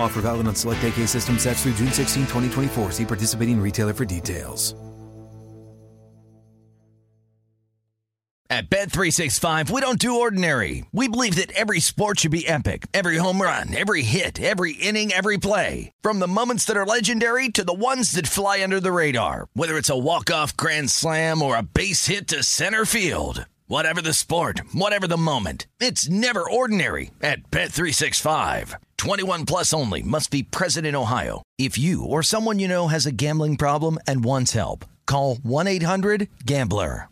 Offer valid on select AK system sets through June 16, 2024. See participating retailer for details. At Bet365, we don't do ordinary. We believe that every sport should be epic. Every home run, every hit, every inning, every play. From the moments that are legendary to the ones that fly under the radar. Whether it's a walk-off grand slam or a base hit to center field. Whatever the sport, whatever the moment, it's never ordinary at Bet365. 21 plus only must be present in Ohio. If you or someone you know has a gambling problem and wants help, call 1-800-GAMBLER.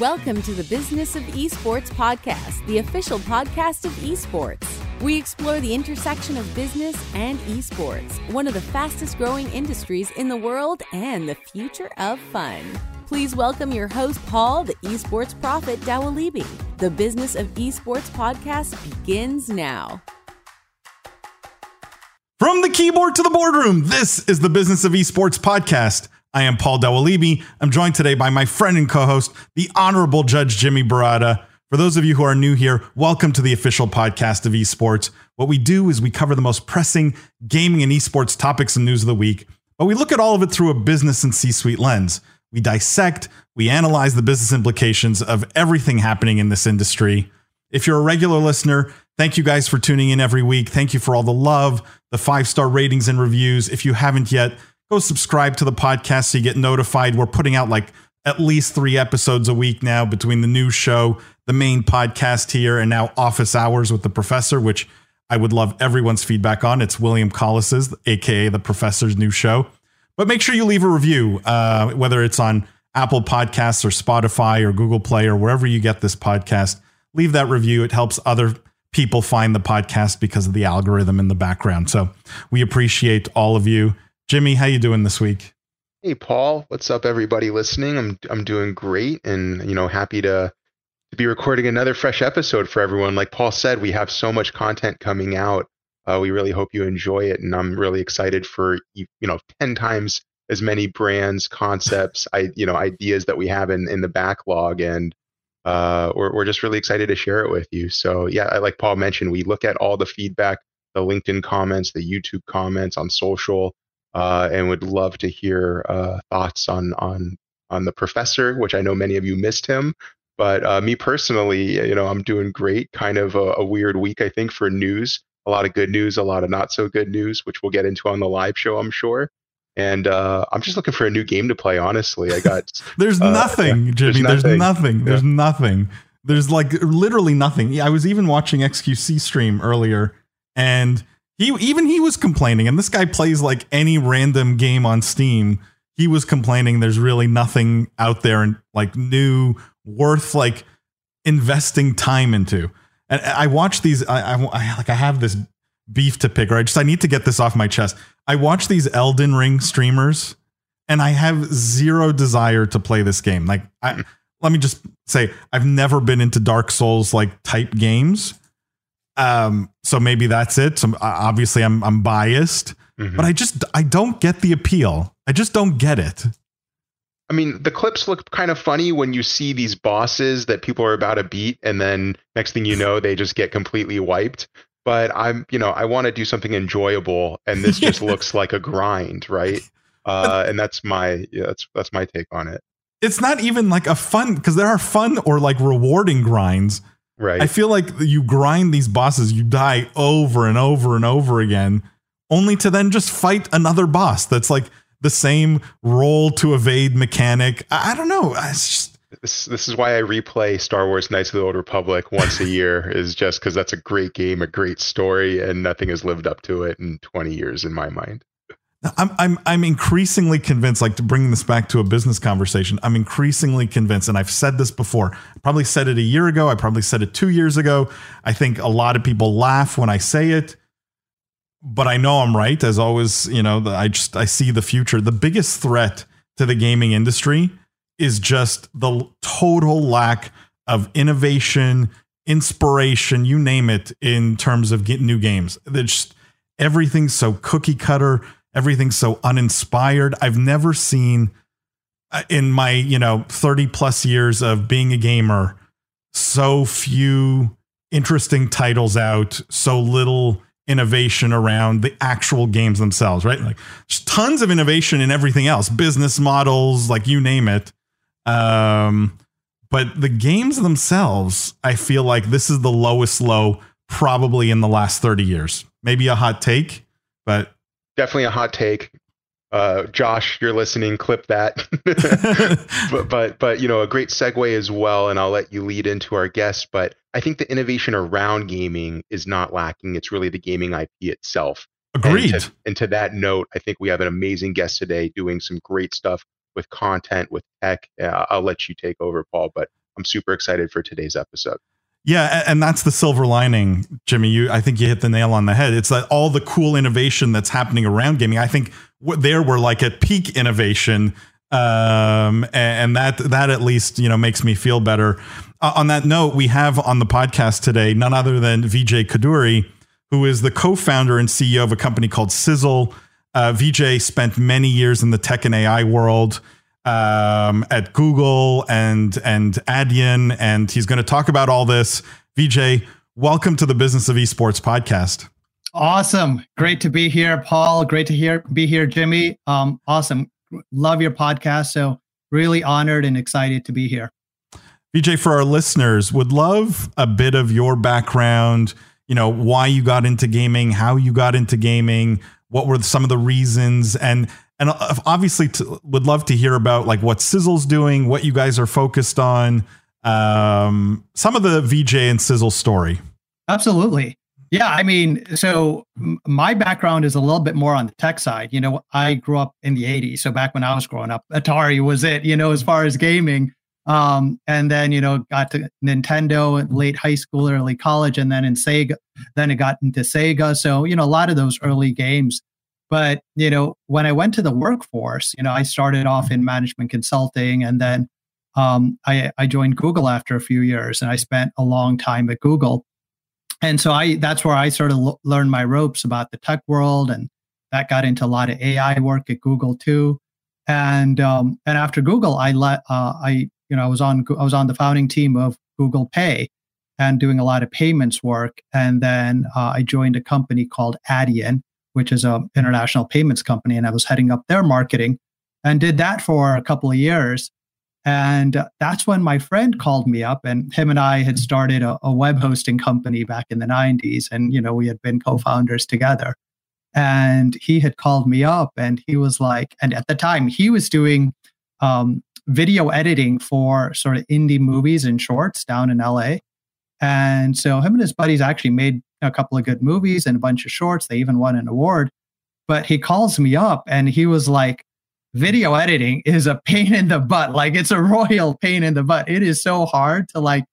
Welcome to the Business of Esports podcast, the official podcast of esports. We explore the intersection of business and esports, one of the fastest growing industries in the world and the future of fun. Please welcome your host, Paul, the esports prophet Dawalibi. The Business of Esports podcast begins now. From the keyboard to the boardroom, this is the Business of Esports podcast. I am Paul Dawalibi. I'm joined today by my friend and co-host, the Honorable Judge Jimmy Barada. For those of you who are new here, welcome to the official podcast of esports. What we do is we cover the most pressing gaming and esports topics and news of the week, but we look at all of it through a business and C-suite lens. We dissect, we analyze the business implications of everything happening in this industry. If you're a regular listener, thank you guys for tuning in every week. Thank you for all the love, the five-star ratings and reviews. If you haven't yet, go subscribe to the podcast so you get notified. We're putting out like at least three episodes a week now between the new show, the main podcast here, and now Office Hours with the Professor, which I would love everyone's feedback on. It's William Collis's, aka the Professor's new show. But make sure you leave a review, uh, whether it's on Apple Podcasts or Spotify or Google Play or wherever you get this podcast. Leave that review. It helps other people find the podcast because of the algorithm in the background. So we appreciate all of you. Jimmy, how you doing this week? Hey Paul, what's up everybody listening? I'm I'm doing great and you know happy to to be recording another fresh episode for everyone. Like Paul said, we have so much content coming out. Uh, we really hope you enjoy it and I'm really excited for you know 10 times as many brands, concepts, I you know ideas that we have in in the backlog and uh, we're, we're just really excited to share it with you. So yeah, like Paul mentioned, we look at all the feedback, the LinkedIn comments, the YouTube comments on social, uh, and would love to hear uh, thoughts on on on the professor, which I know many of you missed him. But uh, me personally, you know, I'm doing great. Kind of a, a, weird week, I think, for news. A lot of good news, a lot of not so good news, which we'll get into on the live show, I'm sure. And uh, I'm just looking for a new game to play. Honestly, I got there's uh, nothing, Jimmy. There's nothing. There's nothing. There's yeah. nothing. There's like literally nothing. I was even watching XQC stream earlier, and he even he was complaining, and this guy plays like any random game on Steam. He was complaining there's really nothing out there and like new worth like investing time into. And I watch these. I, I, I like I have this beef to pick, or I just I need to get this off my chest. I watch these Elden Ring streamers, and I have zero desire to play this game. Like, I, let me just say, I've never been into Dark Souls like type games. Um, so maybe that's it. So obviously, I'm I'm biased, mm-hmm. but I just I don't get the appeal. I just don't get it. I mean, the clips look kind of funny when you see these bosses that people are about to beat, and then next thing you know, they just get completely wiped. But I'm, you know, I want to do something enjoyable, and this just looks like a grind, right? Uh, and that's my, yeah, that's that's my take on it. It's not even like a fun because there are fun or like rewarding grinds. Right. I feel like you grind these bosses, you die over and over and over again, only to then just fight another boss that's like the same roll to evade mechanic. I, I don't know. Just, this this is why I replay Star Wars Knights of the Old Republic once a year is just because that's a great game, a great story, and nothing has lived up to it in 20 years in my mind. I'm I'm I'm increasingly convinced, like to bring this back to a business conversation. I'm increasingly convinced, and I've said this before. I probably said it a year ago. I probably said it two years ago. I think a lot of people laugh when I say it but I know I'm right. As always, you know, I just I see the future. The biggest threat to the gaming industry is just the total lack of innovation, inspiration, you name it, in terms of getting new games. There's just everything's so cookie cutter, everything's so uninspired. I've never seen uh, in my, you know, 30 plus years of being a gamer so few interesting titles out, so little innovation around the actual games themselves, right? Like there's tons of innovation in everything else, business models, like you name it. Um, but the games themselves, I feel like this is the lowest low probably in the last 30 years. Maybe a hot take, but definitely a hot take uh, Josh, you're listening, clip that. but, but, but, you know, a great segue as well, and I'll let you lead into our guest. But I think the innovation around gaming is not lacking. It's really the gaming IP itself. Agreed. And to, and to that note, I think we have an amazing guest today doing some great stuff with content, with tech. Uh, I'll let you take over, Paul, but I'm super excited for today's episode. Yeah, and that's the silver lining, Jimmy. You, I think you hit the nail on the head. It's that all the cool innovation that's happening around gaming. I think there we're like at peak innovation, um, and that that at least you know makes me feel better. Uh, on that note, we have on the podcast today none other than Vijay Koduri, who is the co-founder and CEO of a company called Sizzle. Uh, Vijay spent many years in the tech and AI world um, at Google and and Adyen, and he's going to talk about all this. VJ, welcome to the Business of Esports podcast. Awesome, great to be here, Paul. Great to hear be here, Jimmy. Um, awesome, love your podcast. So really honored and excited to be here. VJ, for our listeners, would love a bit of your background. You know why you got into gaming, how you got into gaming, what were some of the reasons, and and uh, obviously to, would love to hear about like what Sizzle's doing, what you guys are focused on, um, some of the vj and Sizzle story. Absolutely. Yeah, I mean, so my background is a little bit more on the tech side. You know, I grew up in the 80s. So back when I was growing up, Atari was it, you know, as far as gaming. Um, and then, you know, got to Nintendo in late high school, early college, and then in Sega, then it got into Sega. So, you know, a lot of those early games but, you know, when I went to the workforce, you know, I started off in management consulting and then um, I, I joined Google after a few years and I spent a long time at Google. And so I that's where I sort of learned my ropes about the tech world and that got into a lot of AI work at Google too. And um, and after Google, I let uh, I you know I was on I was on the founding team of Google Pay and doing a lot of payments work. And then uh, I joined a company called Adyen, which is a international payments company, and I was heading up their marketing and did that for a couple of years. And that's when my friend called me up, and him and I had started a, a web hosting company back in the 90s. And, you know, we had been co founders together. And he had called me up, and he was like, and at the time, he was doing um, video editing for sort of indie movies and shorts down in LA. And so him and his buddies actually made a couple of good movies and a bunch of shorts. They even won an award. But he calls me up and he was like, video editing is a pain in the butt. Like it's a royal pain in the butt. It is so hard to like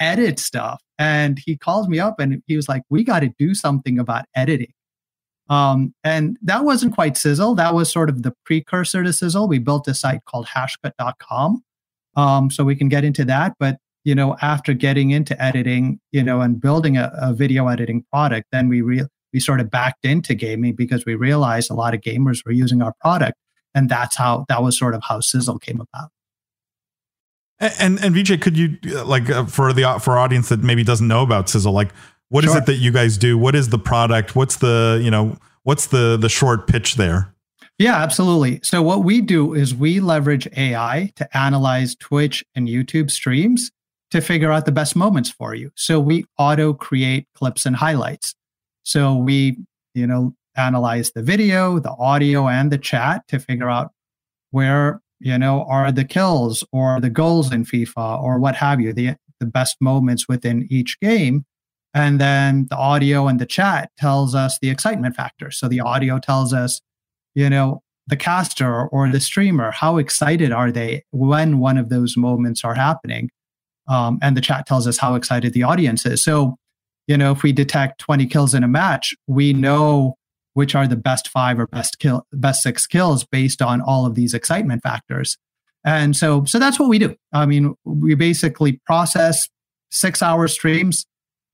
edit stuff. And he calls me up and he was like, we got to do something about editing. Um, and that wasn't quite Sizzle. That was sort of the precursor to Sizzle. We built a site called hashcut.com. Um, so we can get into that. But, you know, after getting into editing, you know, and building a, a video editing product, then we re- we sort of backed into gaming because we realized a lot of gamers were using our product. And that's how that was sort of how Sizzle came about. And and Vijay, could you like uh, for the for audience that maybe doesn't know about Sizzle, like what sure. is it that you guys do? What is the product? What's the, you know, what's the the short pitch there? Yeah, absolutely. So what we do is we leverage AI to analyze Twitch and YouTube streams to figure out the best moments for you. So we auto create clips and highlights. So we, you know, analyze the video, the audio and the chat to figure out where, you know, are the kills or the goals in FIFA or what have you, the the best moments within each game and then the audio and the chat tells us the excitement factor. So the audio tells us, you know, the caster or the streamer, how excited are they when one of those moments are happening? Um, and the chat tells us how excited the audience is. So, you know, if we detect 20 kills in a match, we know which are the best five or best kill, best six kills based on all of these excitement factors. And so, so that's what we do. I mean, we basically process six hour streams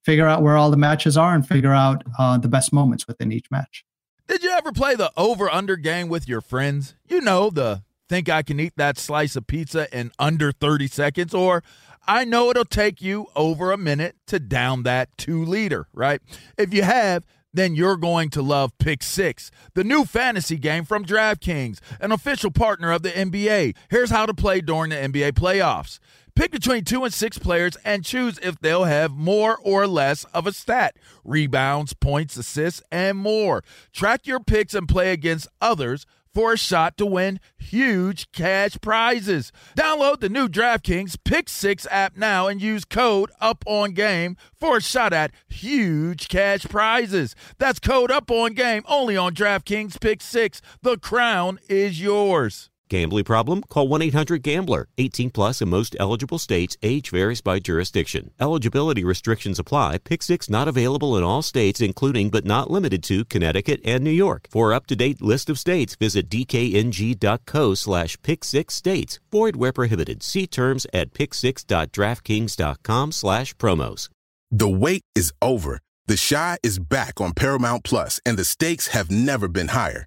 figure out where all the matches are and figure out uh, the best moments within each match. Did you ever play the over under game with your friends? You know, the think I can eat that slice of pizza in under 30 seconds, or I know it'll take you over a minute to down that two liter, right? If you have, then you're going to love Pick Six, the new fantasy game from DraftKings, an official partner of the NBA. Here's how to play during the NBA playoffs. Pick between two and six players and choose if they'll have more or less of a stat rebounds, points, assists, and more. Track your picks and play against others for a shot to win huge cash prizes. Download the new DraftKings Pick 6 app now and use code Up On Game for a shot at huge cash prizes. That's code Up On Game only on DraftKings Pick 6. The crown is yours. Gambling problem? Call 1 800 Gambler. 18 plus in most eligible states. Age varies by jurisdiction. Eligibility restrictions apply. Pick six not available in all states, including but not limited to Connecticut and New York. For up to date list of states, visit dkng.co slash pick six states. Void where prohibited. See terms at picksix.draftkings.com slash promos. The wait is over. The Chi is back on Paramount Plus, and the stakes have never been higher.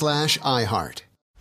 slash iHeart.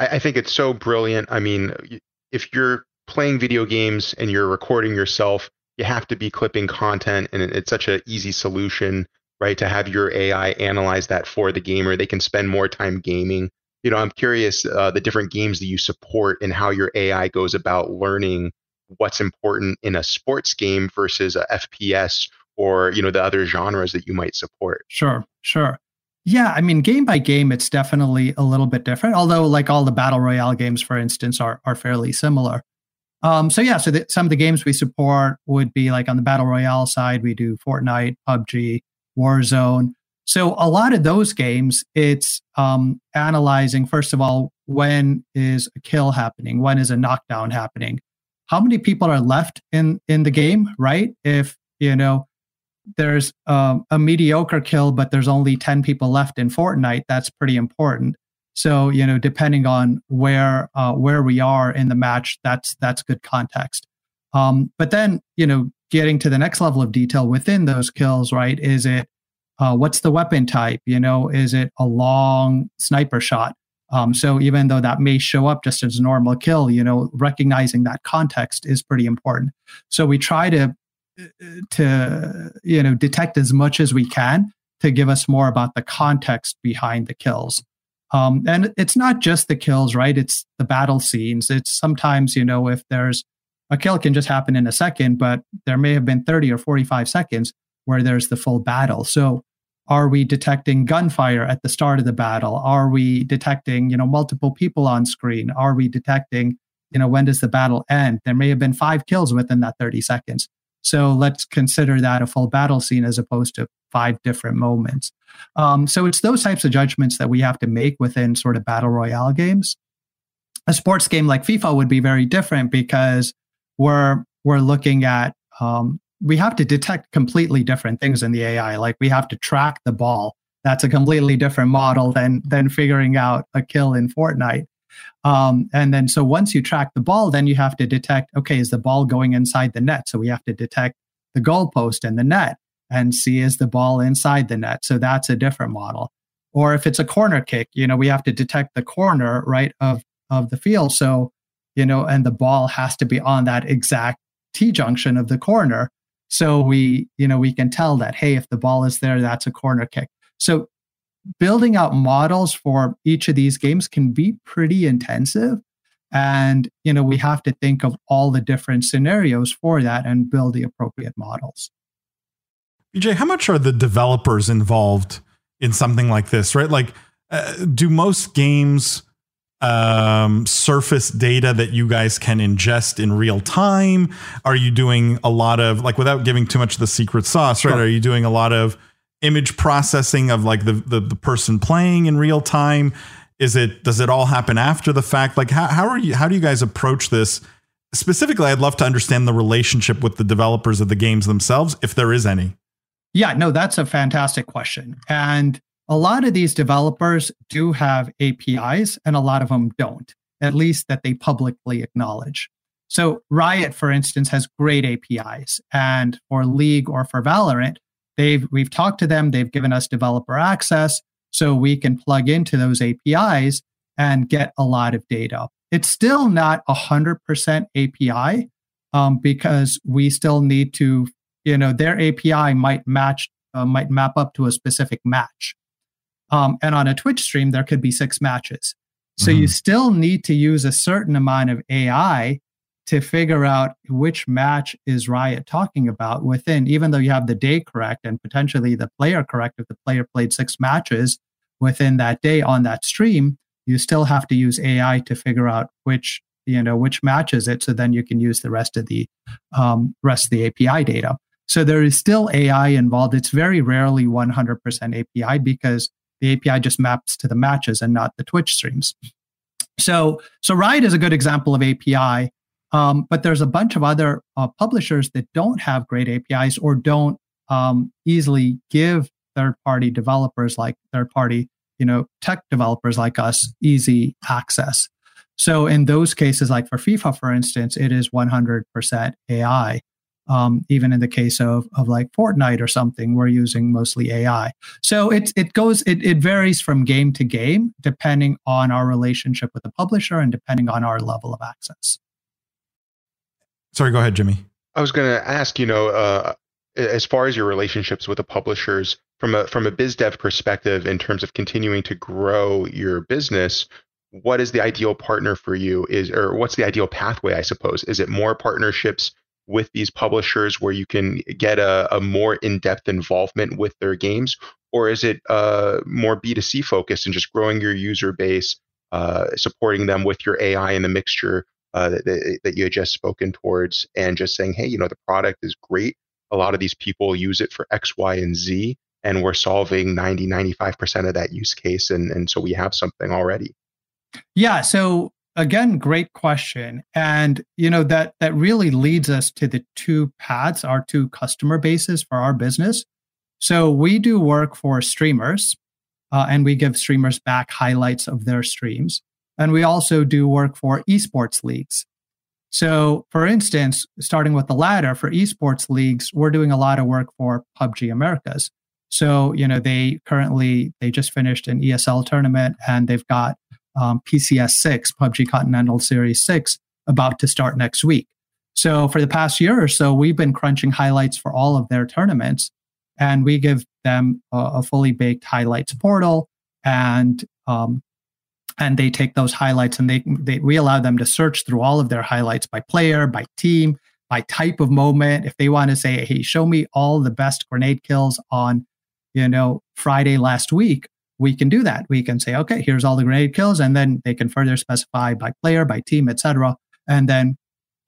I, I think it's so brilliant. I mean, if you're playing video games and you're recording yourself, you have to be clipping content, and it's such an easy solution right? To have your AI analyze that for the gamer, they can spend more time gaming. You know, I'm curious uh, the different games that you support and how your AI goes about learning what's important in a sports game versus a FPS or you know the other genres that you might support. Sure, sure. Yeah, I mean, game by game, it's definitely a little bit different. Although, like all the battle royale games, for instance, are are fairly similar. Um, so yeah, so the, some of the games we support would be like on the battle royale side, we do Fortnite, PUBG, Warzone. So a lot of those games, it's um, analyzing first of all when is a kill happening, when is a knockdown happening, how many people are left in in the game, right? If you know there's um, a mediocre kill, but there's only ten people left in Fortnite, that's pretty important. So you know, depending on where uh, where we are in the match, that's that's good context. Um, but then you know, getting to the next level of detail within those kills, right? Is it uh, what's the weapon type? You know, is it a long sniper shot? Um, so even though that may show up just as a normal kill, you know, recognizing that context is pretty important. So we try to to you know detect as much as we can to give us more about the context behind the kills. Um, and it's not just the kills, right? It's the battle scenes. It's sometimes you know if there's a kill can just happen in a second, but there may have been 30 or 45 seconds where there's the full battle. So are we detecting gunfire at the start of the battle? Are we detecting, you know, multiple people on screen? Are we detecting, you know, when does the battle end? There may have been five kills within that 30 seconds. So let's consider that a full battle scene as opposed to five different moments. Um, so it's those types of judgments that we have to make within sort of battle royale games. A sports game like FIFA would be very different because we're we're looking at um, we have to detect completely different things in the AI. Like we have to track the ball. That's a completely different model than than figuring out a kill in Fortnite. Um, and then so once you track the ball, then you have to detect okay, is the ball going inside the net? So we have to detect the goalpost and the net and see is the ball inside the net. So that's a different model. Or if it's a corner kick, you know, we have to detect the corner right of of the field. So you know, and the ball has to be on that exact T junction of the corner. So we, you know, we can tell that, hey, if the ball is there, that's a corner kick. So building out models for each of these games can be pretty intensive. And, you know, we have to think of all the different scenarios for that and build the appropriate models. VJ, how much are the developers involved in something like this, right? Like, uh, do most games um, surface data that you guys can ingest in real time? Are you doing a lot of like without giving too much of the secret sauce, right? Sure. Are you doing a lot of image processing of like the, the the person playing in real time? Is it does it all happen after the fact? Like how how are you how do you guys approach this? Specifically, I'd love to understand the relationship with the developers of the games themselves, if there is any. Yeah, no, that's a fantastic question. And a lot of these developers do have APIs and a lot of them don't, at least that they publicly acknowledge. So Riot, for instance, has great APIs. And for League or for Valorant, they've we've talked to them, they've given us developer access so we can plug into those APIs and get a lot of data. It's still not 100% API um, because we still need to, you know, their API might match, uh, might map up to a specific match. Um, and on a Twitch stream, there could be six matches. So mm-hmm. you still need to use a certain amount of AI to figure out which match is Riot talking about within, even though you have the day correct and potentially the player correct. If the player played six matches within that day on that stream, you still have to use AI to figure out which you know which matches it so then you can use the rest of the um, rest of the api data so there is still ai involved it's very rarely 100% api because the API just maps to the matches and not the Twitch streams. So, so Riot is a good example of API, um, but there's a bunch of other uh, publishers that don't have great APIs or don't um, easily give third-party developers like third-party, you know, tech developers like us easy access. So in those cases, like for FIFA, for instance, it is 100% AI. Um, even in the case of, of like Fortnite or something, we're using mostly AI. So it, it goes, it, it varies from game to game, depending on our relationship with the publisher and depending on our level of access. Sorry, go ahead, Jimmy. I was going to ask, you know, uh, as far as your relationships with the publishers, from a from a biz dev perspective, in terms of continuing to grow your business, what is the ideal partner for you? Is or what's the ideal pathway? I suppose is it more partnerships with these publishers where you can get a, a more in-depth involvement with their games or is it uh, more b2c focused and just growing your user base uh, supporting them with your ai and the mixture uh, that, that you had just spoken towards and just saying hey you know the product is great. A lot of these people use it for x y and z and we're solving 90 95% of that use case and, and so we have something already. Yeah so again great question and you know that that really leads us to the two paths our two customer bases for our business. So we do work for streamers uh, and we give streamers back highlights of their streams and we also do work for esports leagues so for instance starting with the latter for esports leagues we're doing a lot of work for pubg americas so you know they currently they just finished an esl tournament and they've got um, PCS 6, PUBG Continental Series 6, about to start next week. So for the past year or so, we've been crunching highlights for all of their tournaments, and we give them a, a fully baked highlights portal, and um, and they take those highlights and they, they we allow them to search through all of their highlights by player, by team, by type of moment. If they want to say, "Hey, show me all the best grenade kills on," you know, Friday last week, we can do that. We can say, okay, here's all the grenade kills, and then they can further specify by player, by team, etc., and then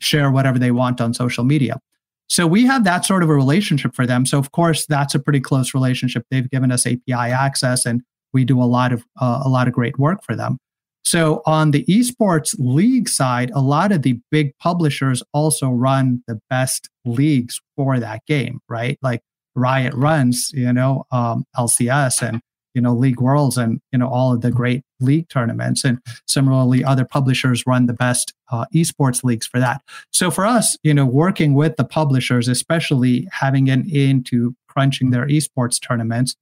share whatever they want on social media. So we have that sort of a relationship for them. So of course, that's a pretty close relationship. They've given us API access, and we do a lot of uh, a lot of great work for them. So on the esports league side, a lot of the big publishers also run the best leagues for that game, right? Like Riot runs, you know, um, LCS and you know league worlds and you know all of the great league tournaments and similarly other publishers run the best uh, esports leagues for that so for us you know working with the publishers especially having an into crunching their esports tournaments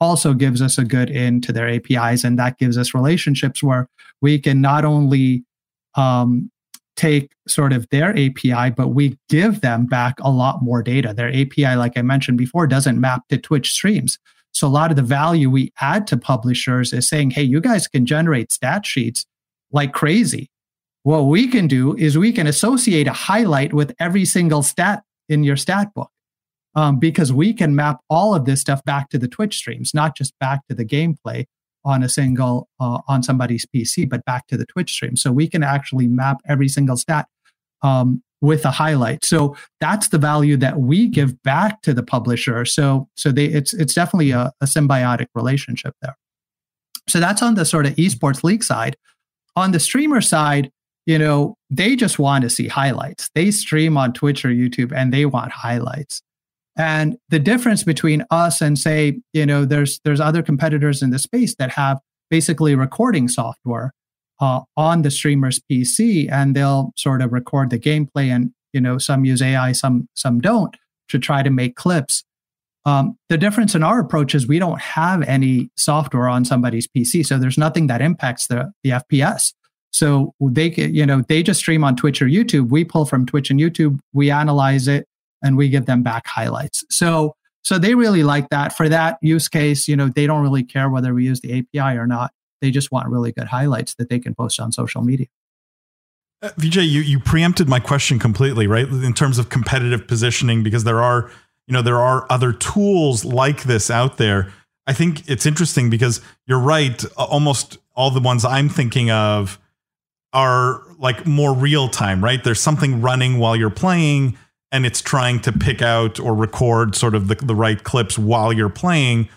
also gives us a good in to their apis and that gives us relationships where we can not only um, take sort of their api but we give them back a lot more data. Their api like i mentioned before doesn't map to twitch streams. So a lot of the value we add to publishers is saying, hey, you guys can generate stat sheets like crazy. What we can do is we can associate a highlight with every single stat in your stat book um, because we can map all of this stuff back to the Twitch streams, not just back to the gameplay on a single uh, on somebody's PC, but back to the Twitch stream. So we can actually map every single stat um, with a highlight. So that's the value that we give back to the publisher. So so they it's it's definitely a, a symbiotic relationship there. So that's on the sort of esports league side. On the streamer side, you know, they just want to see highlights. They stream on Twitch or YouTube and they want highlights. And the difference between us and say, you know, there's there's other competitors in the space that have basically recording software uh, on the streamer's PC, and they'll sort of record the gameplay. And you know, some use AI, some some don't, to try to make clips. Um, the difference in our approach is we don't have any software on somebody's PC, so there's nothing that impacts the the FPS. So they you know they just stream on Twitch or YouTube. We pull from Twitch and YouTube, we analyze it, and we give them back highlights. So so they really like that. For that use case, you know, they don't really care whether we use the API or not. They just want really good highlights that they can post on social media. Uh, Vijay, you you preempted my question completely, right? In terms of competitive positioning, because there are you know there are other tools like this out there. I think it's interesting because you're right. Almost all the ones I'm thinking of are like more real time, right? There's something running while you're playing, and it's trying to pick out or record sort of the, the right clips while you're playing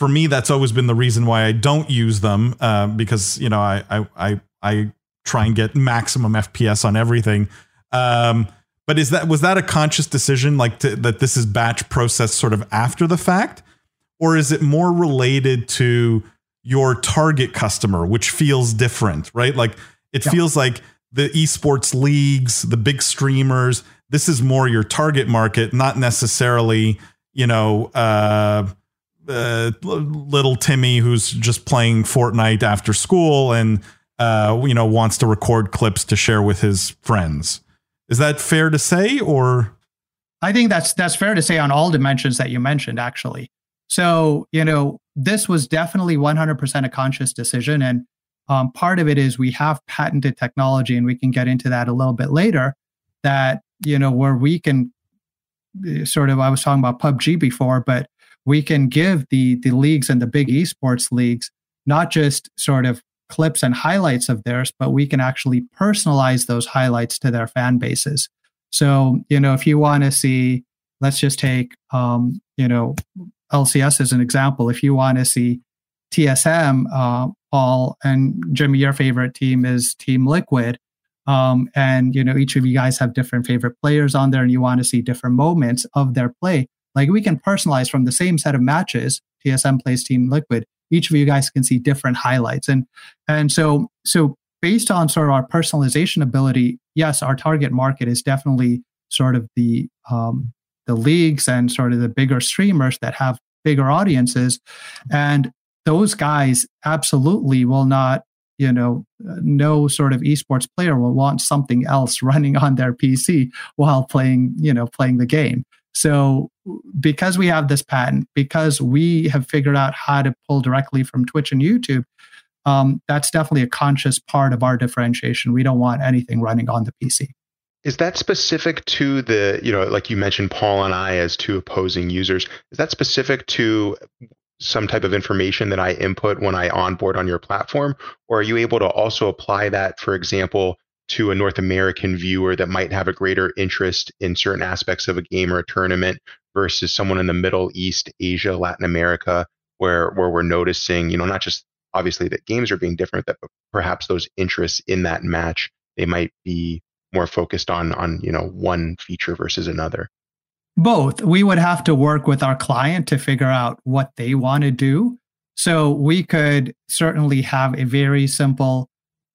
for me, that's always been the reason why I don't use them uh, because you know I, I, I I try and get maximum FPS on everything. Um, but is that was that a conscious decision, like to, that this is batch processed sort of after the fact, or is it more related to your target customer, which feels different, right? Like it yeah. feels like the esports leagues, the big streamers, this is more your target market, not necessarily, you know, uh, uh, little Timmy who's just playing Fortnite after school and uh, you know wants to record clips to share with his friends. Is that fair to say, or? I think that's that's fair to say on all dimensions that you mentioned, actually. So you know, this was definitely 100% a conscious decision, and um, part of it is we have patented technology, and we can get into that a little bit later. That you know, where we can eh, sort of, I was talking about PUBG before, but we can give the the leagues and the big esports leagues not just sort of clips and highlights of theirs, but we can actually personalize those highlights to their fan bases. So, you know, if you want to see, let's just take, um, you know, LCS as an example. If you want to see TSM, uh, Paul and Jimmy, your favorite team is Team Liquid. Um, and, you know, each of you guys have different favorite players on there and you want to see different moments of their play. Like we can personalize from the same set of matches. TSM plays Team Liquid. Each of you guys can see different highlights, and and so so based on sort of our personalization ability, yes, our target market is definitely sort of the um, the leagues and sort of the bigger streamers that have bigger audiences, and those guys absolutely will not you know, no sort of esports player will want something else running on their PC while playing, you know, playing the game. So, because we have this patent, because we have figured out how to pull directly from Twitch and YouTube, um, that's definitely a conscious part of our differentiation. We don't want anything running on the PC. Is that specific to the, you know, like you mentioned, Paul and I as two opposing users? Is that specific to some type of information that I input when I onboard on your platform? Or are you able to also apply that, for example, to a North American viewer that might have a greater interest in certain aspects of a game or a tournament versus someone in the Middle East, Asia, Latin America, where where we're noticing, you know, not just obviously that games are being different, that perhaps those interests in that match they might be more focused on on you know one feature versus another. Both. We would have to work with our client to figure out what they want to do. So we could certainly have a very simple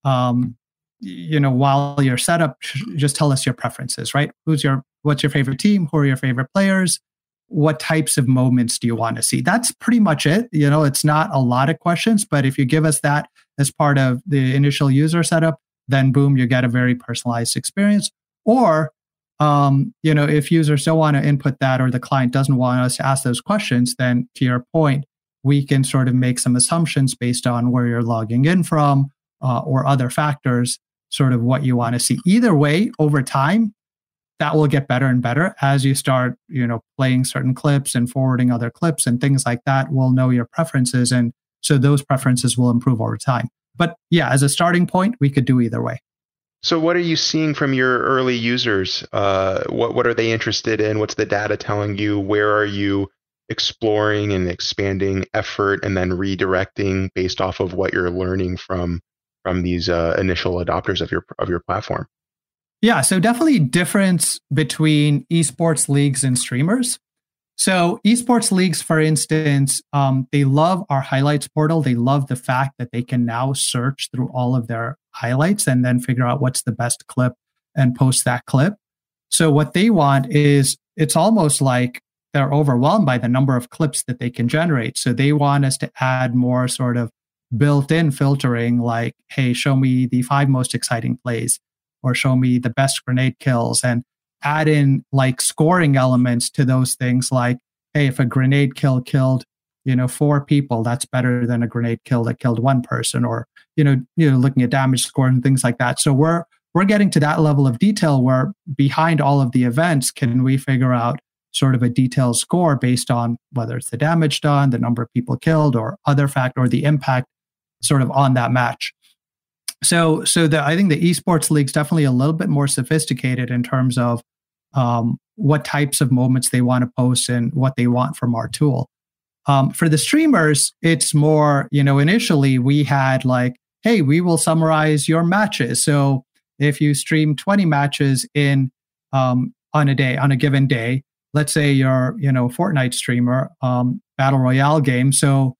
um, you know while you're set up just tell us your preferences right? Who's your what's your favorite team? Who are your favorite players? What types of moments do you want to see? That's pretty much it you know? It's not a lot of questions but if you give us that as part of the initial user setup then boom you get a very personalized experience. Or um, you know if users don't want to input that or the client doesn't want us to ask those questions then to your point we can sort of make some assumptions based on where you're logging in from uh, or other factors sort of what you want to see. Either way, over time, that will get better and better as you start, you know, playing certain clips and forwarding other clips and things like that. We'll know your preferences, and so those preferences will improve over time. But yeah, as a starting point, we could do either way. So, what are you seeing from your early users? Uh, what what are they interested in? What's the data telling you? Where are you exploring and expanding effort, and then redirecting based off of what you're learning from from these uh, initial adopters of your of your platform? Yeah, so definitely difference between esports leagues and streamers. So esports leagues, for instance, um, they love our highlights portal. They love the fact that they can now search through all of their highlights and then figure out what's the best clip and post that clip. So what they want is it's almost like they're overwhelmed by the number of clips that they can generate. So they want us to add more sort of built in filtering like, hey, show me the five most exciting plays or show me the best grenade kills and add in like scoring elements to those things like, hey, if a grenade kill killed, you know, four people, that's better than a grenade kill that killed one person or, you know, you know, looking at damage score and things like that. So we're we're getting to that level of detail where behind all of the events, can we figure out sort of a detailed score based on whether it's the damage done, the number of people killed, or other factor, or the impact sort of on that match. So, so the, I think the esports league's definitely a little bit more sophisticated in terms of um, what types of moments they want to post and what they want from our tool. Um, for the streamers, it's more, you know, initially we had like, hey, we will summarize your matches. So if you stream 20 matches in um, on a day, on a given day, let's say you're, you know, Fortnite streamer, um, battle royale game. So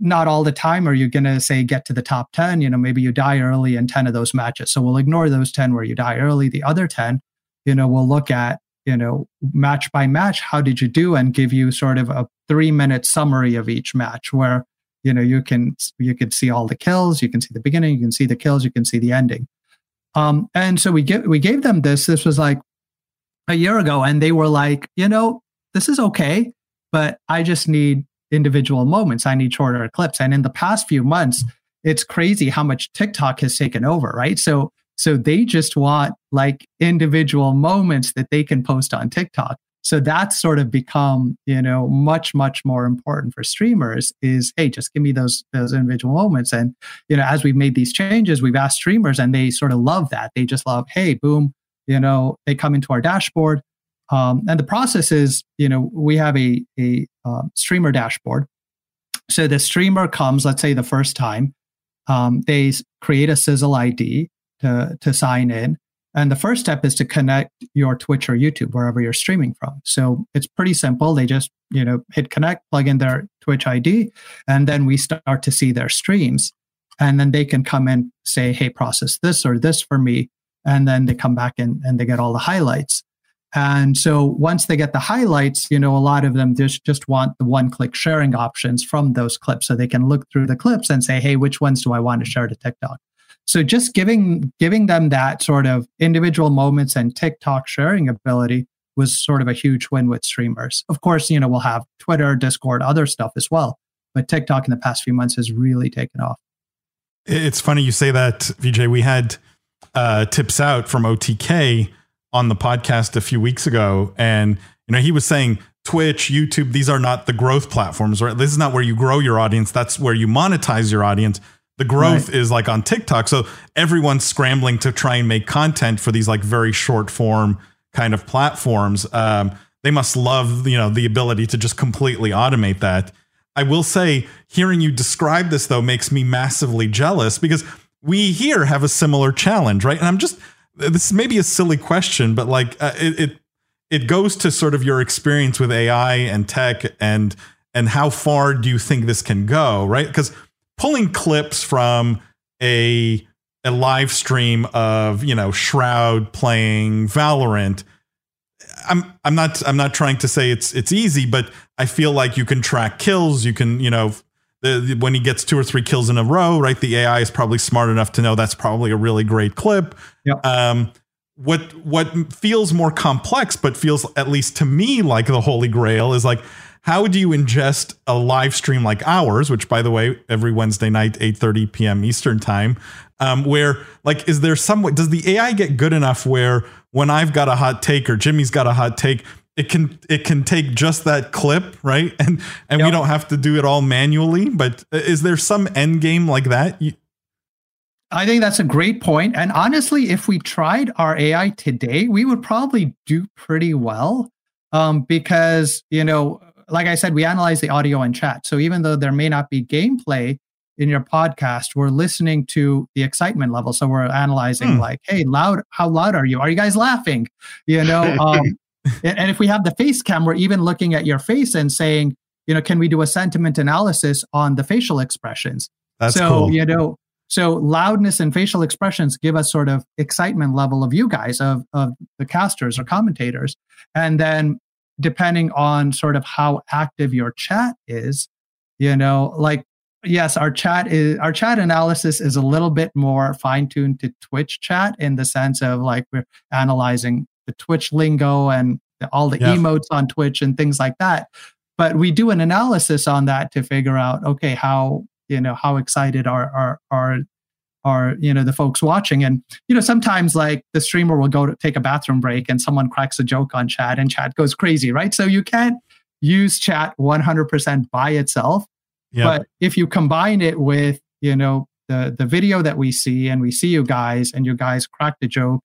not all the time are you going to say get to the top 10 you know maybe you die early in 10 of those matches so we'll ignore those 10 where you die early the other 10 you know we'll look at you know match by match how did you do and give you sort of a 3 minute summary of each match where you know you can you can see all the kills you can see the beginning you can see the kills you can see the ending um and so we get we gave them this this was like a year ago and they were like you know this is okay but i just need individual moments. I need shorter clips. And in the past few months, it's crazy how much TikTok has taken over, right? So so they just want like individual moments that they can post on TikTok. So that's sort of become, you know, much, much more important for streamers is, hey, just give me those those individual moments. And, you know, as we've made these changes, we've asked streamers and they sort of love that. They just love, hey, boom, you know, they come into our dashboard. Um, and the process is, you know, we have a, a uh, streamer dashboard. So the streamer comes, let's say the first time, um, they create a Sizzle ID to, to sign in. And the first step is to connect your Twitch or YouTube, wherever you're streaming from. So it's pretty simple. They just, you know, hit connect, plug in their Twitch ID, and then we start to see their streams. And then they can come in, say, hey, process this or this for me. And then they come back in and they get all the highlights. And so once they get the highlights, you know, a lot of them just, just want the one click sharing options from those clips so they can look through the clips and say, hey, which ones do I want to share to TikTok? So just giving giving them that sort of individual moments and TikTok sharing ability was sort of a huge win with streamers. Of course, you know, we'll have Twitter, Discord, other stuff as well. But TikTok in the past few months has really taken off. It's funny you say that, VJ. We had uh, Tips Out from OTK on the podcast a few weeks ago, and you know he was saying Twitch, YouTube, these are not the growth platforms, right? This is not where you grow your audience. That's where you monetize your audience. The growth right. is like on TikTok. So everyone's scrambling to try and make content for these like very short form kind of platforms. Um, they must love, you know, the ability to just completely automate that. I will say, hearing you describe this though makes me massively jealous because we here have a similar challenge, right? And I'm just this may be a silly question, but like uh, it, it it goes to sort of your experience with AI and tech and and how far do you think this can go, right? Because pulling clips from a a live stream of you know Shroud playing Valorant. I'm I'm not I'm not trying to say it's it's easy, but I feel like you can track kills. You can you know the, the, when he gets two or three kills in a row, right? The AI is probably smart enough to know that's probably a really great clip. Yep. Um, what what feels more complex, but feels at least to me like the holy grail is like how do you ingest a live stream like ours, which by the way, every Wednesday night, 8:30 p.m. Eastern time, um, where like is there some way does the AI get good enough where when I've got a hot take or Jimmy's got a hot take, it can it can take just that clip right and and yep. we don't have to do it all manually but is there some end game like that you, i think that's a great point. point and honestly if we tried our ai today we would probably do pretty well um, because you know like i said we analyze the audio and chat so even though there may not be gameplay in your podcast we're listening to the excitement level so we're analyzing hmm. like hey loud how loud are you are you guys laughing you know um, and if we have the face cam, we're even looking at your face and saying, you know, can we do a sentiment analysis on the facial expressions? That's so, cool. you know, so loudness and facial expressions give us sort of excitement level of you guys, of, of the casters or commentators. And then depending on sort of how active your chat is, you know, like yes, our chat is our chat analysis is a little bit more fine-tuned to Twitch chat in the sense of like we're analyzing the Twitch lingo and all the yeah. emotes on Twitch and things like that. But we do an analysis on that to figure out, okay, how you know how excited are are are are you know the folks watching and you know sometimes like the streamer will go to take a bathroom break and someone cracks a joke on chat and chat goes crazy right so you can't use chat 100% by itself yeah. but if you combine it with you know the the video that we see and we see you guys and you guys crack the joke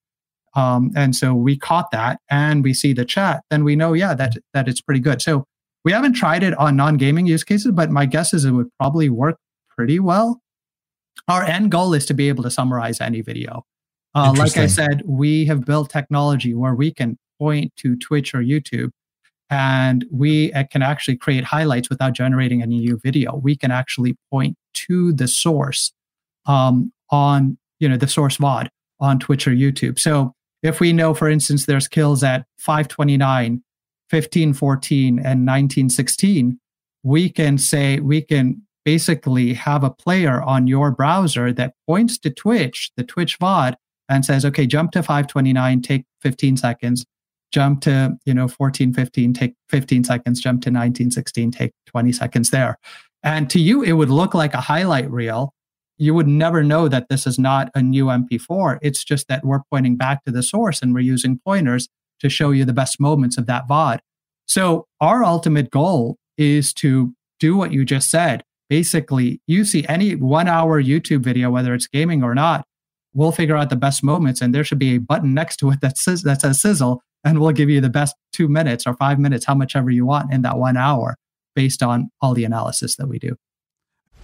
um, and so we caught that and we see the chat, then we know, yeah, that, that it's pretty good. So we haven't tried it on non gaming use cases, but my guess is it would probably work pretty well. Our end goal is to be able to summarize any video. Uh, like I said, we have built technology where we can point to Twitch or YouTube and we uh, can actually create highlights without generating any new video. We can actually point to the source um, on, you know, the source VOD on Twitch or YouTube. So if we know, for instance, there's kills at 529, 1514, and 1916, we can say, we can basically have a player on your browser that points to Twitch, the Twitch VOD, and says, okay, jump to 529, take 15 seconds, jump to, you know, 1415, take 15 seconds, jump to 1916, take 20 seconds there. And to you, it would look like a highlight reel. You would never know that this is not a new MP4. It's just that we're pointing back to the source and we're using pointers to show you the best moments of that VOD. So our ultimate goal is to do what you just said. Basically, you see any one hour YouTube video, whether it's gaming or not, we'll figure out the best moments and there should be a button next to it that says that says sizzle and we'll give you the best two minutes or five minutes how much ever you want in that one hour based on all the analysis that we do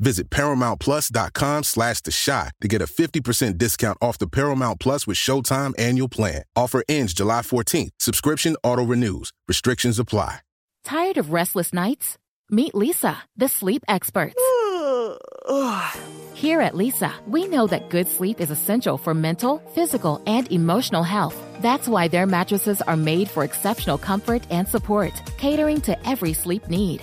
Visit ParamountPlus.com slash The Chi to get a 50% discount off the Paramount Plus with Showtime annual plan. Offer ends July 14th. Subscription auto-renews. Restrictions apply. Tired of restless nights? Meet Leesa, the sleep experts. Here at Leesa, we know that good sleep is essential for mental, physical, and emotional health. That's why their mattresses are made for exceptional comfort and support, catering to every sleep need.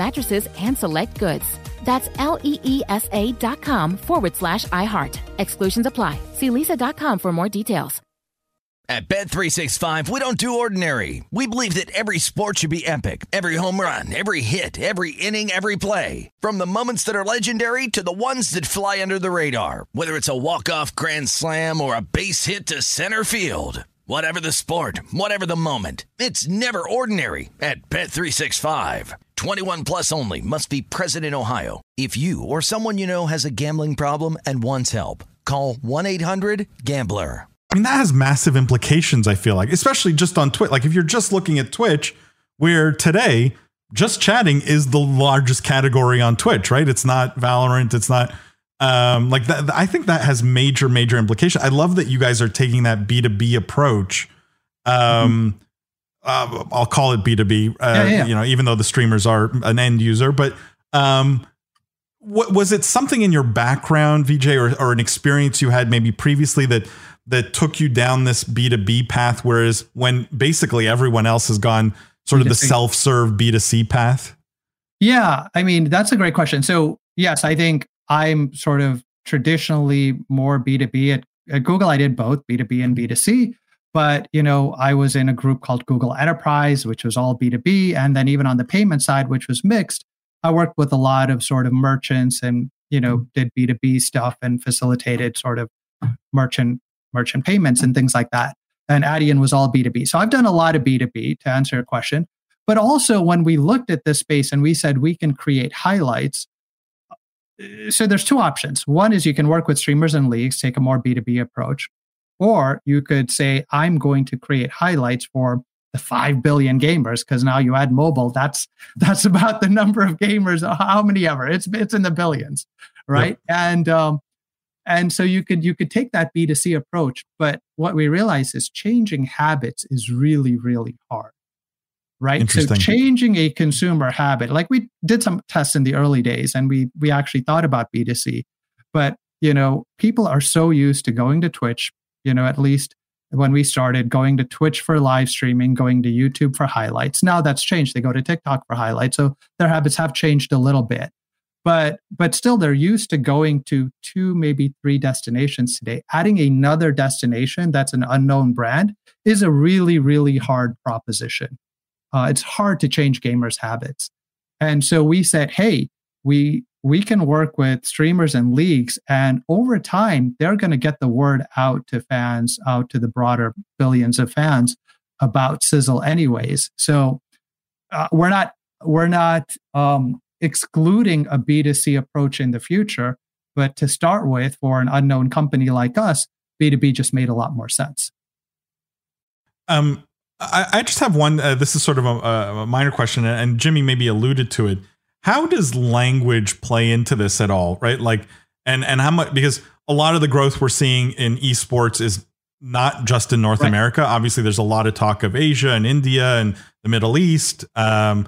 mattresses and select goods. That's L E E S A dot com forward slash iHeart. Exclusions apply. See leesa.com for more details. At Bet365, we don't do ordinary. We believe that every sport should be epic. Every home run, every hit, every inning, every play. From the moments that are legendary to the ones that fly under the radar. Whether it's a walk-off grand slam or a base hit to center field. Whatever the sport, whatever the moment. It's never ordinary at Bet365. 21 plus only must be present in Ohio. If you or someone you know has a gambling problem and wants help, call 1-800-GAMBLER. I mean, that has massive implications, I feel like, especially just on Twitch. Like, if you're just looking at Twitch, where today just chatting is the largest category on Twitch, right? It's not Valorant, it's not um, like that. I think that has major, major implication. I love that you guys are taking that B2B approach. Um, mm-hmm. uh, I'll call it B2B, uh, yeah, yeah. you know, even though the streamers are an end user, but um, what was it something in your background, VJ, or, or an experience you had maybe previously that that took you down this B2B path, whereas when basically everyone else has gone sort of the self-serve B2C path? Yeah, I mean, that's a great question. So, yes, I think I'm sort of traditionally more B2B at, at Google. I did both B2B and mm-hmm. B2C. But you know, I was in a group called Google Enterprise, which was all B2B, and then even on the payment side, which was mixed, I worked with a lot of sort of merchants and you know mm-hmm. did B2B stuff and facilitated sort of merchant merchant payments and things like that. And Adyen was all B2B. So I've done a lot of B2B to answer your question. But also when we looked at this space and we said we can create highlights, so there's two options. One is you can work with streamers and leagues, take a more B2B approach, or you could say, I'm going to create highlights for the 5 billion gamers because now you add mobile that's that's about the number of gamers how many ever. It's it's in the billions right? And um and so you could you could take that b2c approach but what we realize is changing habits is really really hard right? So changing a consumer habit like we did some tests in the early days and we we actually thought about b2c but you know people are so used to going to twitch you know at least when we started going to twitch for live streaming going to youtube for highlights. Now that's changed. They go to tiktok for highlights so their habits have changed a little bit. But but still they're used to going to two maybe three destinations today. Adding another destination that's an unknown brand is a really really hard proposition uh, it's hard to change gamers' habits. And so we said, hey, we we can work with streamers and leagues, and over time, they're going to get the word out to fans, out to the broader billions of fans about Sizzle, anyways. So uh, we're not we're not um, excluding a B2C approach in the future, but to start with, for an unknown company like us, B2B just made a lot more sense. Um, I, I just have one. Uh, this is sort of a, a minor question, and Jimmy maybe alluded to it. How does language play into this at all? Right, like, and and how much because a lot of the growth we're seeing in esports is not just in North right. America. Obviously, there's a lot of talk of Asia and India and the Middle East. Um,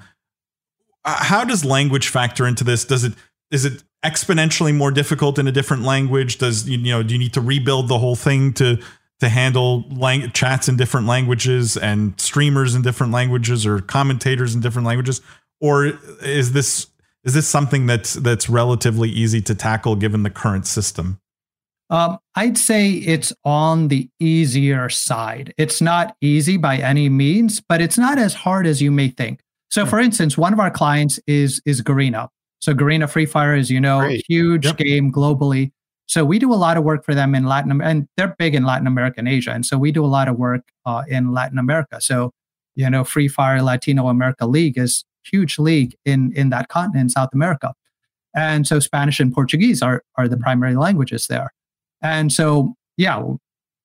how does language factor into this? Does it is it exponentially more difficult in a different language? Does you know do you need to rebuild the whole thing to to handle lang- chats in different languages and streamers in different languages or commentators in different languages or is this is this something that's that's relatively easy to tackle given the current system um, I'd say it's on the easier side. It's not easy by any means, but it's not as hard as you may think. So, for instance, one of our clients is is Garena. So, Garena Free Fire, as you know, Great. huge yep. game globally. So we do a lot of work for them in Latin America, and they're big in Latin America and Asia. And so we do a lot of work uh, in Latin America. So, you know, Free Fire Latino America League is huge league in in that continent, South America. And so Spanish and Portuguese are are the primary languages there. And so, yeah,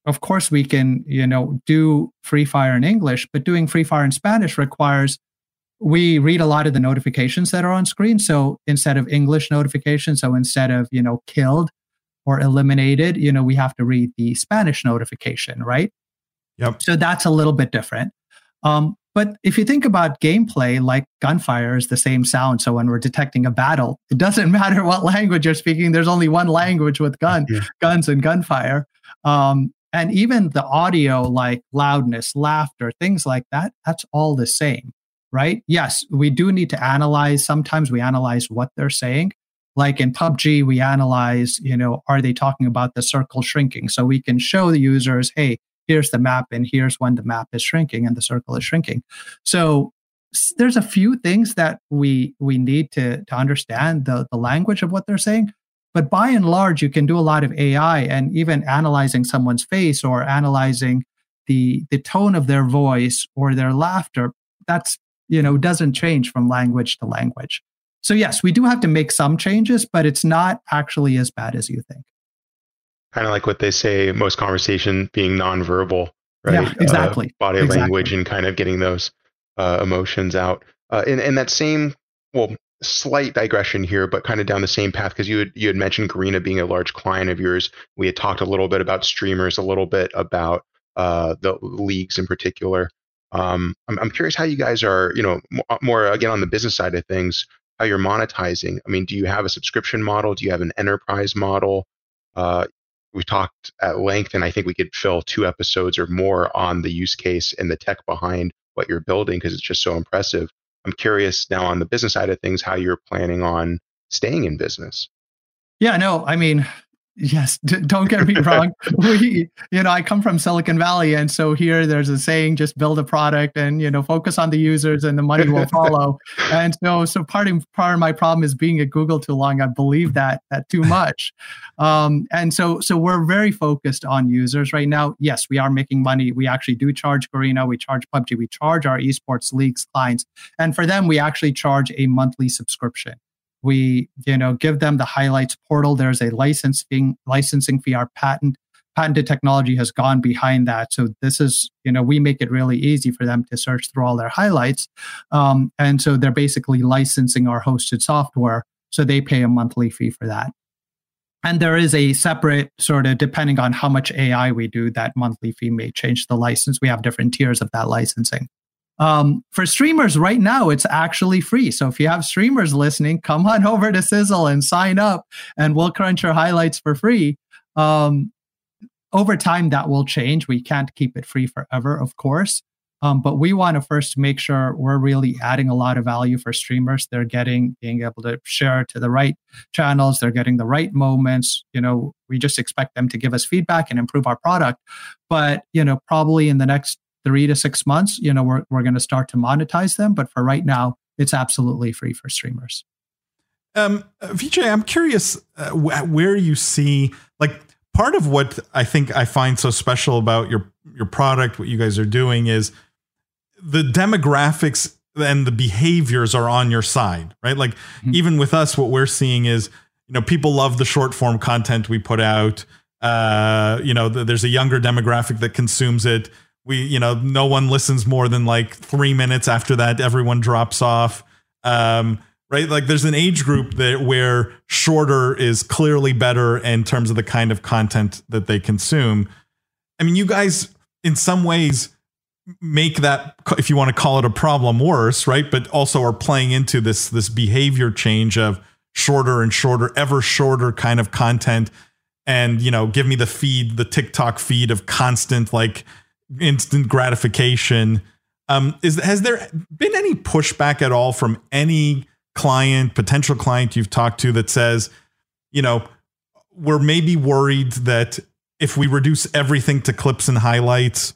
of course we can, you know, do Free Fire in English, but doing Free Fire in Spanish requires we read a lot of the notifications that are on screen. So instead of English notifications, so instead of, you know, killed, or eliminated, you know, we have to read the Spanish notification, right? Yep. So that's a little bit different. Um, but if you think about gameplay, like gunfire is the same sound. So when we're detecting a battle, it doesn't matter what language you're speaking. There's only one language with gun, yeah. guns and gunfire. Um, and even the audio, like loudness, laughter, things like that, that's all the same, right? Yes, we do need to analyze. Sometimes we analyze what they're saying, like in PUBG, we analyze, you know, are they talking about the circle shrinking? So we can show the users, hey, here's the map and here's when the map is shrinking and the circle is shrinking. So there's a few things that we we need to to understand the the language of what they're saying. But by and large, you can do a lot of AI and even analyzing someone's face or analyzing the the tone of their voice or their laughter. That's you know doesn't change from language to language. So, yes, we do have to make some changes, but it's not actually as bad as you think. Kind of like what they say most conversation being nonverbal, right? Yeah, exactly. Uh, body exactly. language and kind of getting those uh, emotions out. Uh, in, in that same, well, slight digression here, but kind of down the same path because you had you had mentioned Garena being a large client of yours. We had talked a little bit about streamers, a little bit about uh, the leagues in particular. Um, I'm, I'm curious how you guys are, you know, more again on the business side of things how you're monetizing. I mean, do you have a subscription model? Do you have an enterprise model? Uh, we talked at length, and I think we could fill two episodes or more on the use case and the tech behind what you're building because it's just so impressive. I'm curious now on the business side of things how you're planning on staying in business. Yeah, no, I mean, Yes, d- don't get me wrong. we, you know, I come from Silicon Valley, and so here there's a saying: just build a product, and you know, focus on the users, and the money will follow. and so, so part of part of my problem is being at Google too long. I believe that that too much, um, and so so we're very focused on users right now. Yes, we are making money. We actually do charge Garena, we charge PUBG, we charge our esports leagues clients, and for them, we actually charge a monthly subscription we you know give them the highlights portal. There's a licensing licensing fee. Our patent patented technology has gone behind that. So this is you know we make it really easy for them to search through all their highlights. Um, and so they're basically licensing our hosted software. So they pay a monthly fee for that. And there is a separate sort of depending on how much ai we do that monthly fee may change the license. We have different tiers of that licensing um, for streamers right now, it's actually free. So if you have streamers listening, come on over to Sizzle and sign up, and we'll crunch your highlights for free. Um, over time, that will change. We can't keep it free forever, of course. Um, but we want to first make sure we're really adding a lot of value for streamers. They're getting being able to share to the right channels. They're getting the right moments. You know, we just expect them to give us feedback and improve our product. But you know, probably in the next three to six months, you know, we're, we're going to start to monetize them. But for right now, it's absolutely free for streamers. Um, Vijay, I'm curious uh, where you see like part of what I think I find so special about your your product, what you guys are doing is the demographics and the behaviors are on your side, right? Like mm-hmm. even with us, what we're seeing is you know people love the short form content we put out. Uh, you know, there's a younger demographic that consumes it we you know no one listens more than like three minutes after that everyone drops off. Um, right? Like there's an age group that where shorter is clearly better in terms of the kind of content that they consume. I mean you guys in some ways make that if you want to call it a problem worse right? But also are playing into this this behavior change of shorter and shorter ever shorter kind of content. And you know give me the feed the tiktok feed of constant like instant gratification. Um, is has there been any pushback at all from any client, potential client you've talked to that says, you know, we're maybe worried that if we reduce everything to clips and highlights,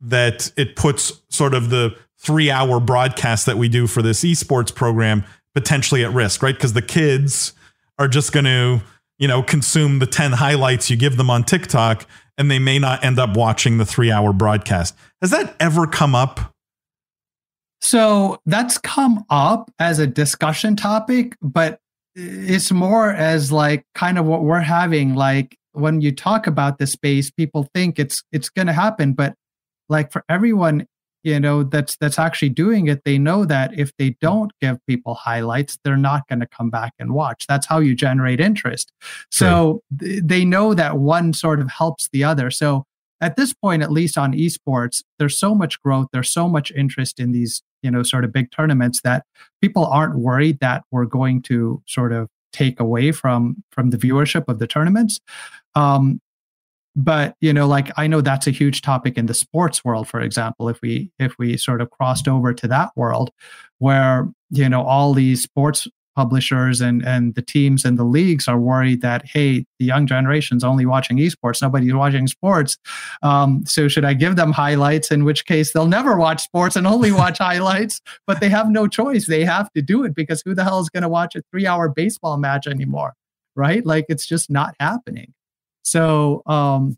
that it puts sort of the three hour broadcast that we do for this esports program potentially at risk, right? Because the kids are just going to, you know, consume the 10 highlights you give them on TikTok and they may not end up watching the three hour broadcast. Has that ever come up? So that's come up as a discussion topic, but it's more as like kind of what we're having. Like when you talk about the space, people think it's it's going to happen, but like for everyone you know that's that's actually doing it they know that if they don't give people highlights they're not going to come back and watch. That's how you generate interest. So th- they know that one sort of helps the other. So at this point at least on esports there's so much growth there's so much interest in these you know sort of big tournaments that people aren't worried that we're going to sort of take away from from the viewership of the tournaments. Um, but you know like i know that's a huge topic in the sports world for example if we if we sort of crossed over to that world where you know all these sports publishers and and the teams and the leagues are worried that hey the young generation's only watching esports nobody's watching sports. Um, so should i give them highlights in which case they'll never watch sports and only watch highlights? But they have no choice. They have to do it because who the hell is going to watch a three hour baseball match anymore right? Like it's just not happening so, um,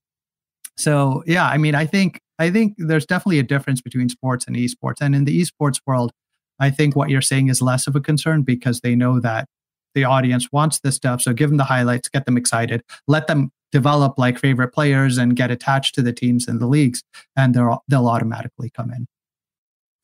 so yeah, I mean, I think I think there's definitely a difference between sports and esports, and in the esports world, I think what you're saying is less of a concern because they know that the audience wants this stuff. So give them the highlights, get them excited, let them develop like favorite players and get attached to the teams and the leagues, and they'll they'll automatically come in.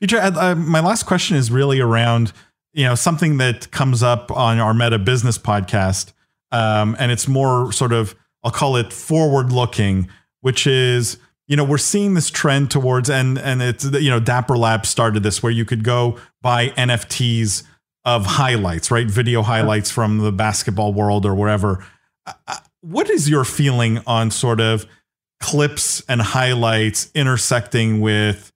Future, uh, my last question is really around you know something that comes up on our Meta Business podcast, um, and it's more sort of I'll call it forward looking, which is you know we're seeing this trend towards and and it's you know Dapper Labs started this where you could go buy NFTs of highlights, right? Video highlights from the basketball world or wherever. Uh, uh, what is your feeling on sort of clips and highlights intersecting with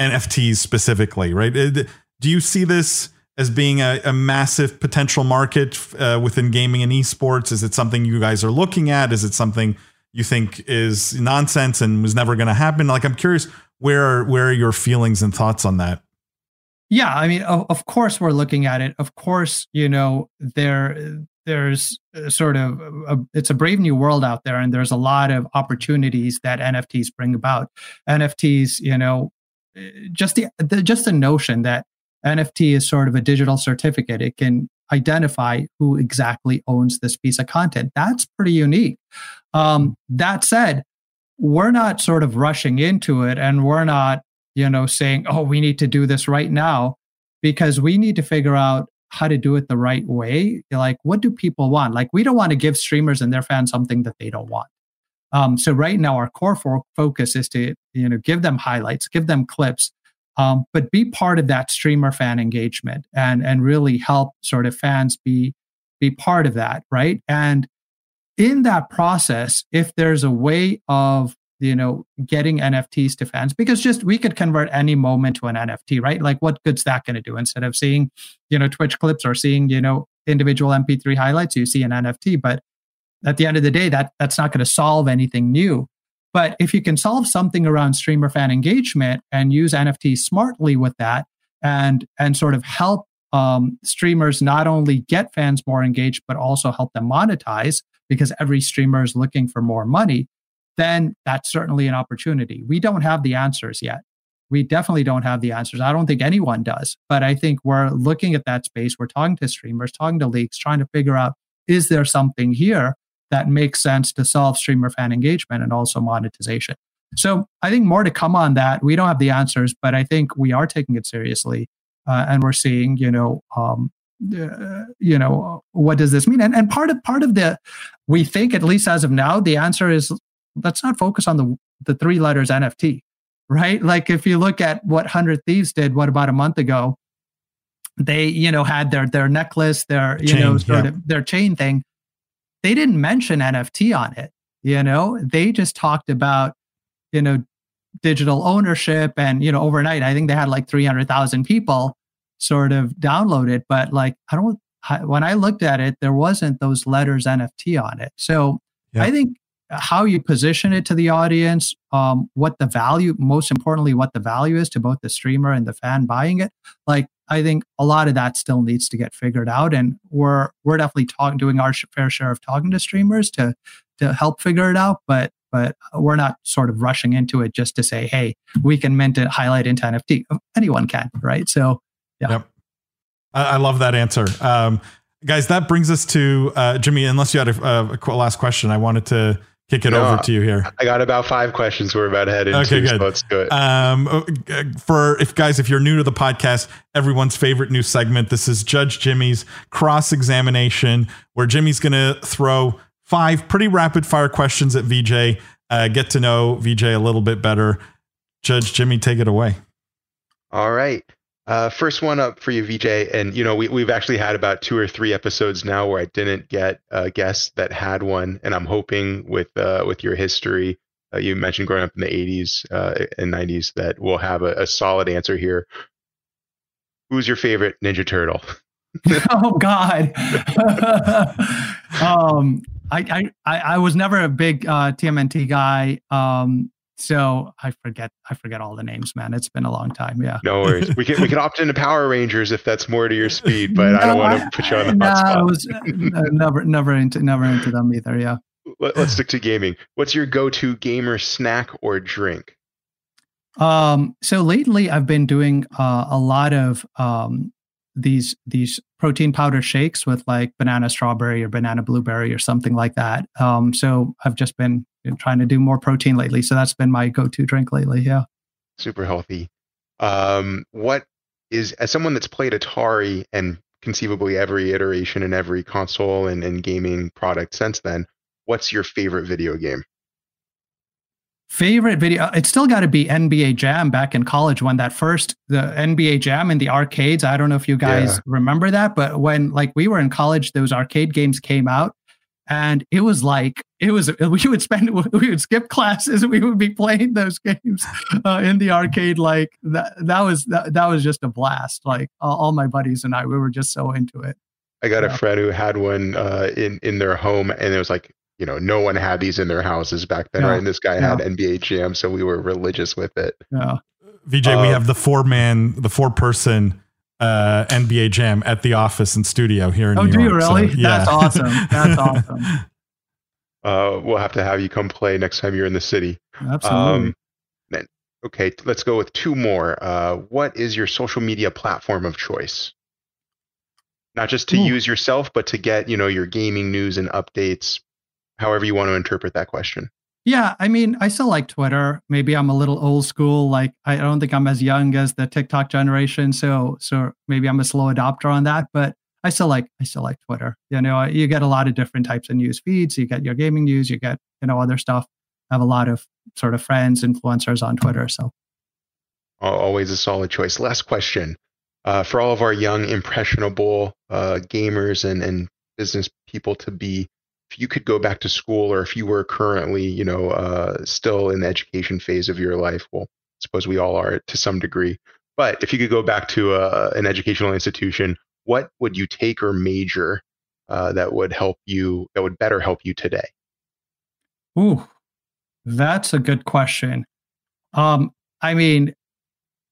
NFTs specifically, right? Do you see this as being a, a massive potential market uh, within gaming and esports? Is it something you guys are looking at? Is it something you think is nonsense and was never going to happen? Like, I'm curious where are, where are your feelings and thoughts on that? Yeah, I mean, of, of course we're looking at it. Of course, you know there there's sort of a, it's a brave new world out there, and there's a lot of opportunities that NFTs bring about. NFTs, you know, just the, the just the notion that NFT is sort of a digital certificate. It can identify who exactly owns this piece of content. That's pretty unique. Um, that said, we're not sort of rushing into it and we're not, you know, saying, oh, we need to do this right now because we need to figure out how to do it the right way. Like, what do people want? Like, we don't want to give streamers and their fans something that they don't want. Um, so right now, our core focus is to, you know, give them highlights, give them clips, um, but be part of that streamer fan engagement and and really help sort of fans be be part of that, right? And in that process, if there's a way of you know getting nfts to fans because just we could convert any moment to an nft right? Like what good's that going to do? Instead of seeing you know twitch clips or seeing you know individual mp3 highlights you see an nft but at the end of the day that that's not going to solve anything new but if you can solve something around streamer fan engagement and use nfts smartly with that and and sort of help um, streamers not only get fans more engaged but also help them monetize because every streamer is looking for more money, then that's certainly an opportunity. We don't have the answers yet. We definitely don't have the answers. I don't think anyone does. But I think we're looking at that space. We're talking to streamers, talking to leagues, trying to figure out is there something here that makes sense to solve streamer fan engagement and also monetization. So I think more to come on that. We don't have the answers, but I think we are taking it seriously, uh, and we're seeing, you know, um, uh, you know what does this mean and, and part of part of the we think at least as of now the answer is let's not focus on the the three letters nft right like if you look at what 100 thieves did what about a month ago they you know had their their necklace their you chain, know sort yeah. of their chain thing they didn't mention nft on it you know they just talked about you know digital ownership and you know overnight i think they had like 300,000 people sort of download it. But like, I don't, when I looked at it, there wasn't those letters NFT on it. So yeah. I think how you position it to the audience, um, what the value, most importantly, what the value is to both the streamer and the fan buying it. Like, I think a lot of that still needs to get figured out, and we're we're definitely talking, doing our fair share of talking to streamers to to help figure it out. But but we're not sort of rushing into it just to say, hey, we can mint it, highlight into NFT. Anyone can, right? So yeah. Yep. I, I love that answer. Um, guys, that brings us to uh, Jimmy. Unless you had a, a, last question, I wanted to kick it no, over to you here. I got about five questions we're about to head into. Okay, good. So let's do it. Um, uh, for if guys, if you're new to the podcast, everyone's favorite new segment. This is Judge Jimmy's cross examination, where Jimmy's going to throw five pretty rapid fire questions at VJ. Uh, get to know VJ a little bit better. Judge Jimmy, take it away. All right. Uh, first one up for you, VJ, and you know we we've actually had about two or three episodes now where I didn't get a guest that had one, and I'm hoping with uh, with your history, uh, you mentioned growing up in the 80s uh, and 90s, that we'll have a, a solid answer here. Who's your favorite Ninja Turtle? oh God. um, I, I I was never a big uh, TMNT guy. Um, so I forget I forget all the names, man. It's been a long time. Yeah. No worries. We can we can opt into Power Rangers if that's more to your speed, but no, I don't want to put you on the no, hot spot. I was never never into never into them either. Yeah. Let, us stick to gaming. What's your go-to gamer snack or drink? Um. So lately, I've been doing uh, a lot of um these these protein powder shakes with like banana strawberry or banana blueberry or something like that. Um. So I've just been trying to do more protein lately. So that's been my go-to drink lately. Yeah. Super healthy. Um, what is as someone that's played Atari and conceivably every iteration and every console and, and gaming product since then, what's your favorite video game? Favorite video? It's still got to be NBA Jam back in college when that first the NBA Jam in the arcades. I don't know if you guys yeah. remember that, but when like we were in college, those arcade games came out, and it was like it was we would spend we would skip classes we would be playing those games uh, in the arcade like that that was that, that was just a blast like all, all my buddies and i we were just so into it I got yeah. a friend who had one uh, in in their home, and it was like you know no one had these in their houses back then, yeah. right? And this guy yeah. had NBA Jam, so we were religious with it. Yeah. VJ, we uh, have the four man, the four person uh, NBA Jam at the office and studio here in oh, New York. Oh, do you really? So, yeah. That's awesome. That's awesome. Uh, we'll have to have you come play next time you're in the city. Absolutely. Um, then, okay, let's go with two more. Uh, what is your social media platform of choice? Not just to Ooh. use yourself, but to get you know your gaming news and updates. However you want to interpret that question. Yeah, I mean, I still like Twitter. Maybe I'm a little old school. Like, I don't think I'm as young as the TikTok generation. So, so maybe I'm a slow adopter on that. But I still like, I still like Twitter. You know, you get a lot of different types of news feeds. You get your gaming news. You get, you know, other stuff. I have a lot of sort of friends, influencers on Twitter. So, always a solid choice. Last question uh, for all of our young, impressionable uh, gamers and and business people to be if you could go back to school or if you were currently, you know, uh, still in the education phase of your life, well, I suppose we all are to some degree. But if you could go back to uh, an educational institution, what would you take or major uh, that would help you, that would better help you today? Ooh, that's a good question. Um, I mean,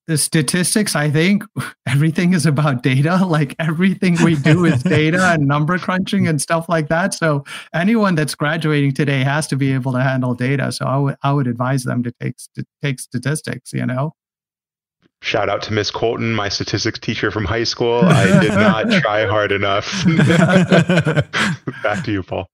the statistics, I think everything is about data. Like everything we do is data and number crunching and stuff like that. So anyone that's graduating today has to be able to handle data. So I would I would advise them to take to take statistics. You know. Shout out to Miss Colton, my statistics teacher from high school. I did not try hard enough. Back to you, Paul.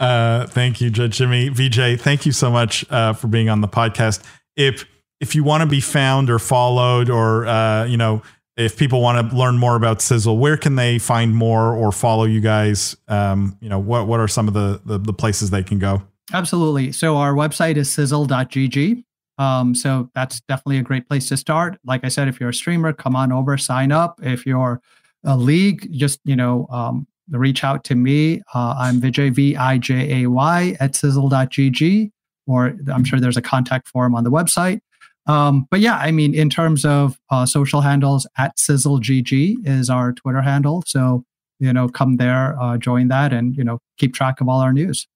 Uh, thank you, Judge Jimmy. VJ, thank you so much uh, for being on the podcast. If if you want to be found or followed or uh, you know if people want to learn more about sizzle where can they find more or follow you guys um, you know what what are some of the, the, the places they can go absolutely so our website is sizzle.gg um, so that's definitely a great place to start like i said if you're a streamer come on over sign up if you're a league just you know um, reach out to me uh, i'm vijay v-i-j-a-y at sizzle.gg or i'm sure there's a contact form on the website um, but yeah, I mean, in terms of uh, social handles, at SizzleGG is our Twitter handle. So, you know, come there, uh, join that, and, you know, keep track of all our news.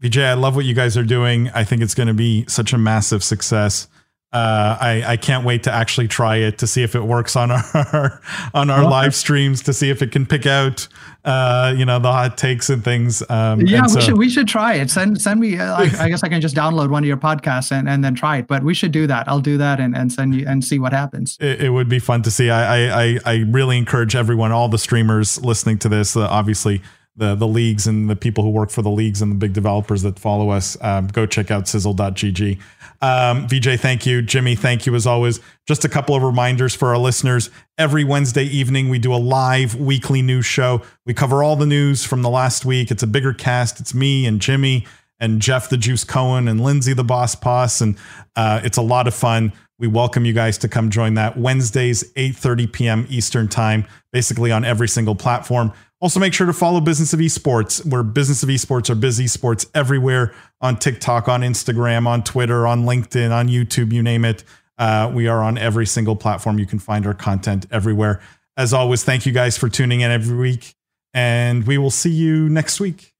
VJ, I love what you guys are doing. I think it's going to be such a massive success. Uh, I, I can't wait to actually try it to see if it works on our on our live streams to see if it can pick out uh, you know the hot takes and things. Um, yeah, and so, we should we should try it. Send send me. Uh, I, I, guess I can just download one of your podcasts and, and then try it. But we should do that. I'll do that and, and send you and see what happens. It, it would be fun to see. I, I I really encourage everyone, all the streamers listening to this, uh, obviously the the leagues and the people who work for the leagues and the big developers that follow us, um, go check out sizzle.gg. Um, VJ, thank you. Jimmy, thank you as always. Just a couple of reminders for our listeners. Every Wednesday evening, we do a live weekly news show. We cover all the news from the last week. It's a bigger cast. It's me and Jimmy and Jeff the Juice Cohen and Lindsay the Boss Poss. And uh, it's a lot of fun. We welcome you guys to come join that Wednesdays, 8:30 p.m. Eastern Time, basically on every single platform. Also, make sure to follow Business of Esports, where Business of Esports are BizEsports everywhere on TikTok, on Instagram, on Twitter, on LinkedIn, on YouTube, you name it. Uh, we are on every single platform. You can find our content everywhere. As always, thank you guys for tuning in every week, and we will see you next week.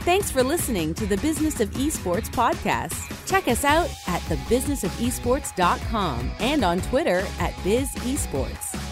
Thanks for listening to the Business of Esports podcast. Check us out at thebusinessofesports.com and on Twitter at BizEsports.